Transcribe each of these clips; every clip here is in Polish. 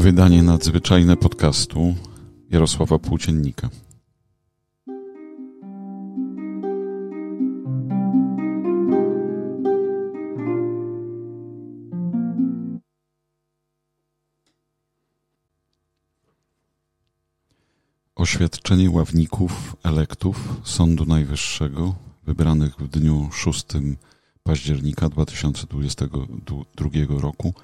Wydanie nadzwyczajne podcastu Jarosława Płóciennika. Oświadczenie ławników elektów Sądu Najwyższego wybranych w dniu 6 października 2022 roku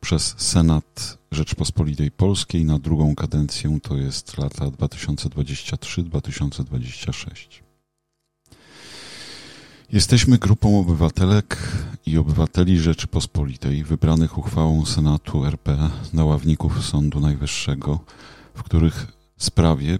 przez Senat Rzeczpospolitej Polskiej na drugą kadencję, to jest lata 2023-2026. Jesteśmy grupą obywatelek i obywateli Rzeczypospolitej wybranych uchwałą Senatu RP na ławników Sądu Najwyższego, w których sprawie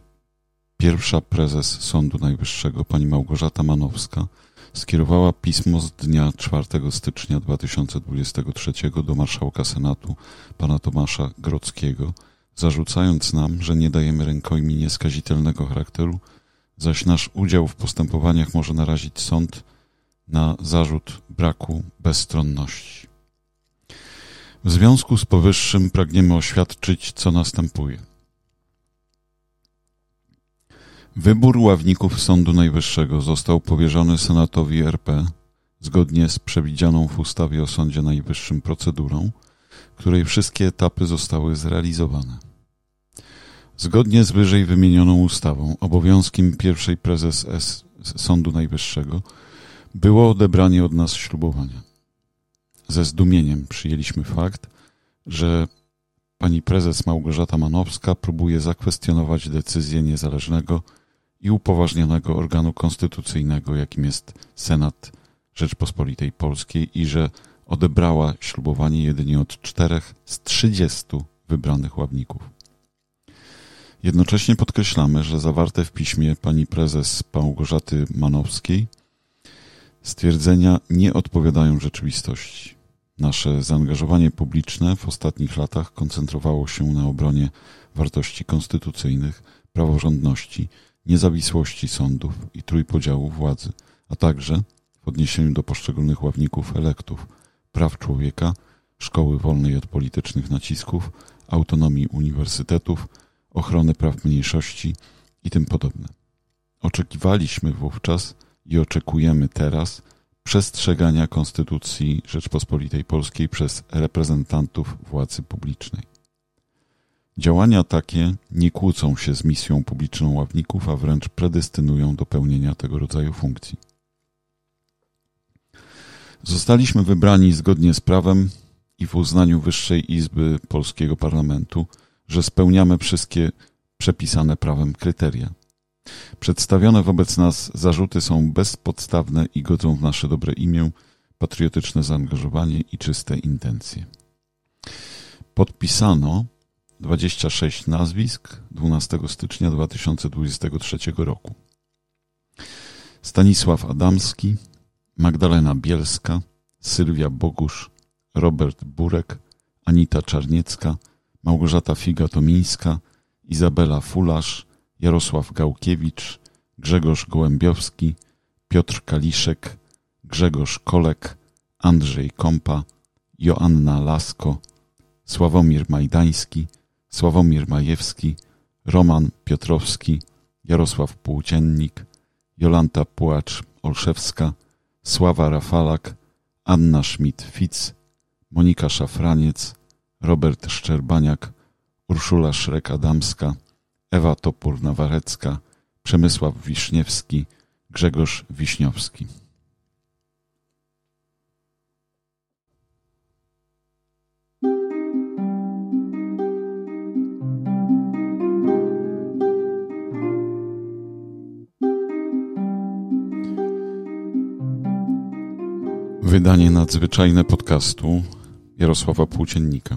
pierwsza prezes Sądu Najwyższego, pani Małgorzata Manowska, skierowała pismo z dnia 4 stycznia 2023 do marszałka Senatu, pana Tomasza Grodzkiego, zarzucając nam, że nie dajemy rękojmi nieskazitelnego charakteru, zaś nasz udział w postępowaniach może narazić sąd na zarzut braku bezstronności. W związku z powyższym pragniemy oświadczyć, co następuje. Wybór ławników Sądu Najwyższego został powierzony Senatowi RP zgodnie z przewidzianą w ustawie o Sądzie Najwyższym procedurą, której wszystkie etapy zostały zrealizowane. Zgodnie z wyżej wymienioną ustawą, obowiązkiem pierwszej prezes S Sądu Najwyższego było odebranie od nas ślubowania. Ze zdumieniem przyjęliśmy fakt, że pani prezes Małgorzata Manowska próbuje zakwestionować decyzję niezależnego i upoważnionego organu konstytucyjnego, jakim jest Senat Rzeczpospolitej Polskiej i że odebrała ślubowanie jedynie od czterech z trzydziestu wybranych ławników. Jednocześnie podkreślamy, że zawarte w piśmie pani prezes Małgorzaty Manowskiej stwierdzenia nie odpowiadają rzeczywistości. Nasze zaangażowanie publiczne w ostatnich latach koncentrowało się na obronie wartości konstytucyjnych, praworządności niezawisłości sądów i trójpodziału władzy, a także w odniesieniu do poszczególnych ławników elektów, praw człowieka, szkoły wolnej od politycznych nacisków, autonomii uniwersytetów, ochrony praw mniejszości i tym podobne. Oczekiwaliśmy wówczas i oczekujemy teraz przestrzegania Konstytucji Rzeczpospolitej Polskiej przez reprezentantów władzy publicznej. Działania takie nie kłócą się z misją publiczną ławników, a wręcz predestynują do pełnienia tego rodzaju funkcji. Zostaliśmy wybrani zgodnie z prawem i w uznaniu Wyższej Izby Polskiego Parlamentu, że spełniamy wszystkie przepisane prawem kryteria. Przedstawione wobec nas zarzuty są bezpodstawne i godzą w nasze dobre imię, patriotyczne zaangażowanie i czyste intencje. Podpisano 26 nazwisk 12 stycznia 2023 roku. Stanisław Adamski, Magdalena Bielska, Sylwia Bogusz, Robert Burek, Anita Czarniecka, Małgorzata Figa-Tomińska, Izabela Fularz, Jarosław Gałkiewicz, Grzegorz Gołębiowski, Piotr Kaliszek, Grzegorz Kolek, Andrzej Kompa, Joanna Lasko, Sławomir Majdański, Sławomir Majewski, Roman Piotrowski, Jarosław Płóciennik, Jolanta Płacz-Olszewska, Sława Rafalak, Anna Schmidt-Fitz, Monika Szafraniec, Robert Szczerbaniak, Urszula Szrek-Adamska, Ewa Topór-Nawarecka, Przemysław Wiśniewski, Grzegorz Wiśniowski. Wydanie nadzwyczajne podcastu Jarosława Płóciennika.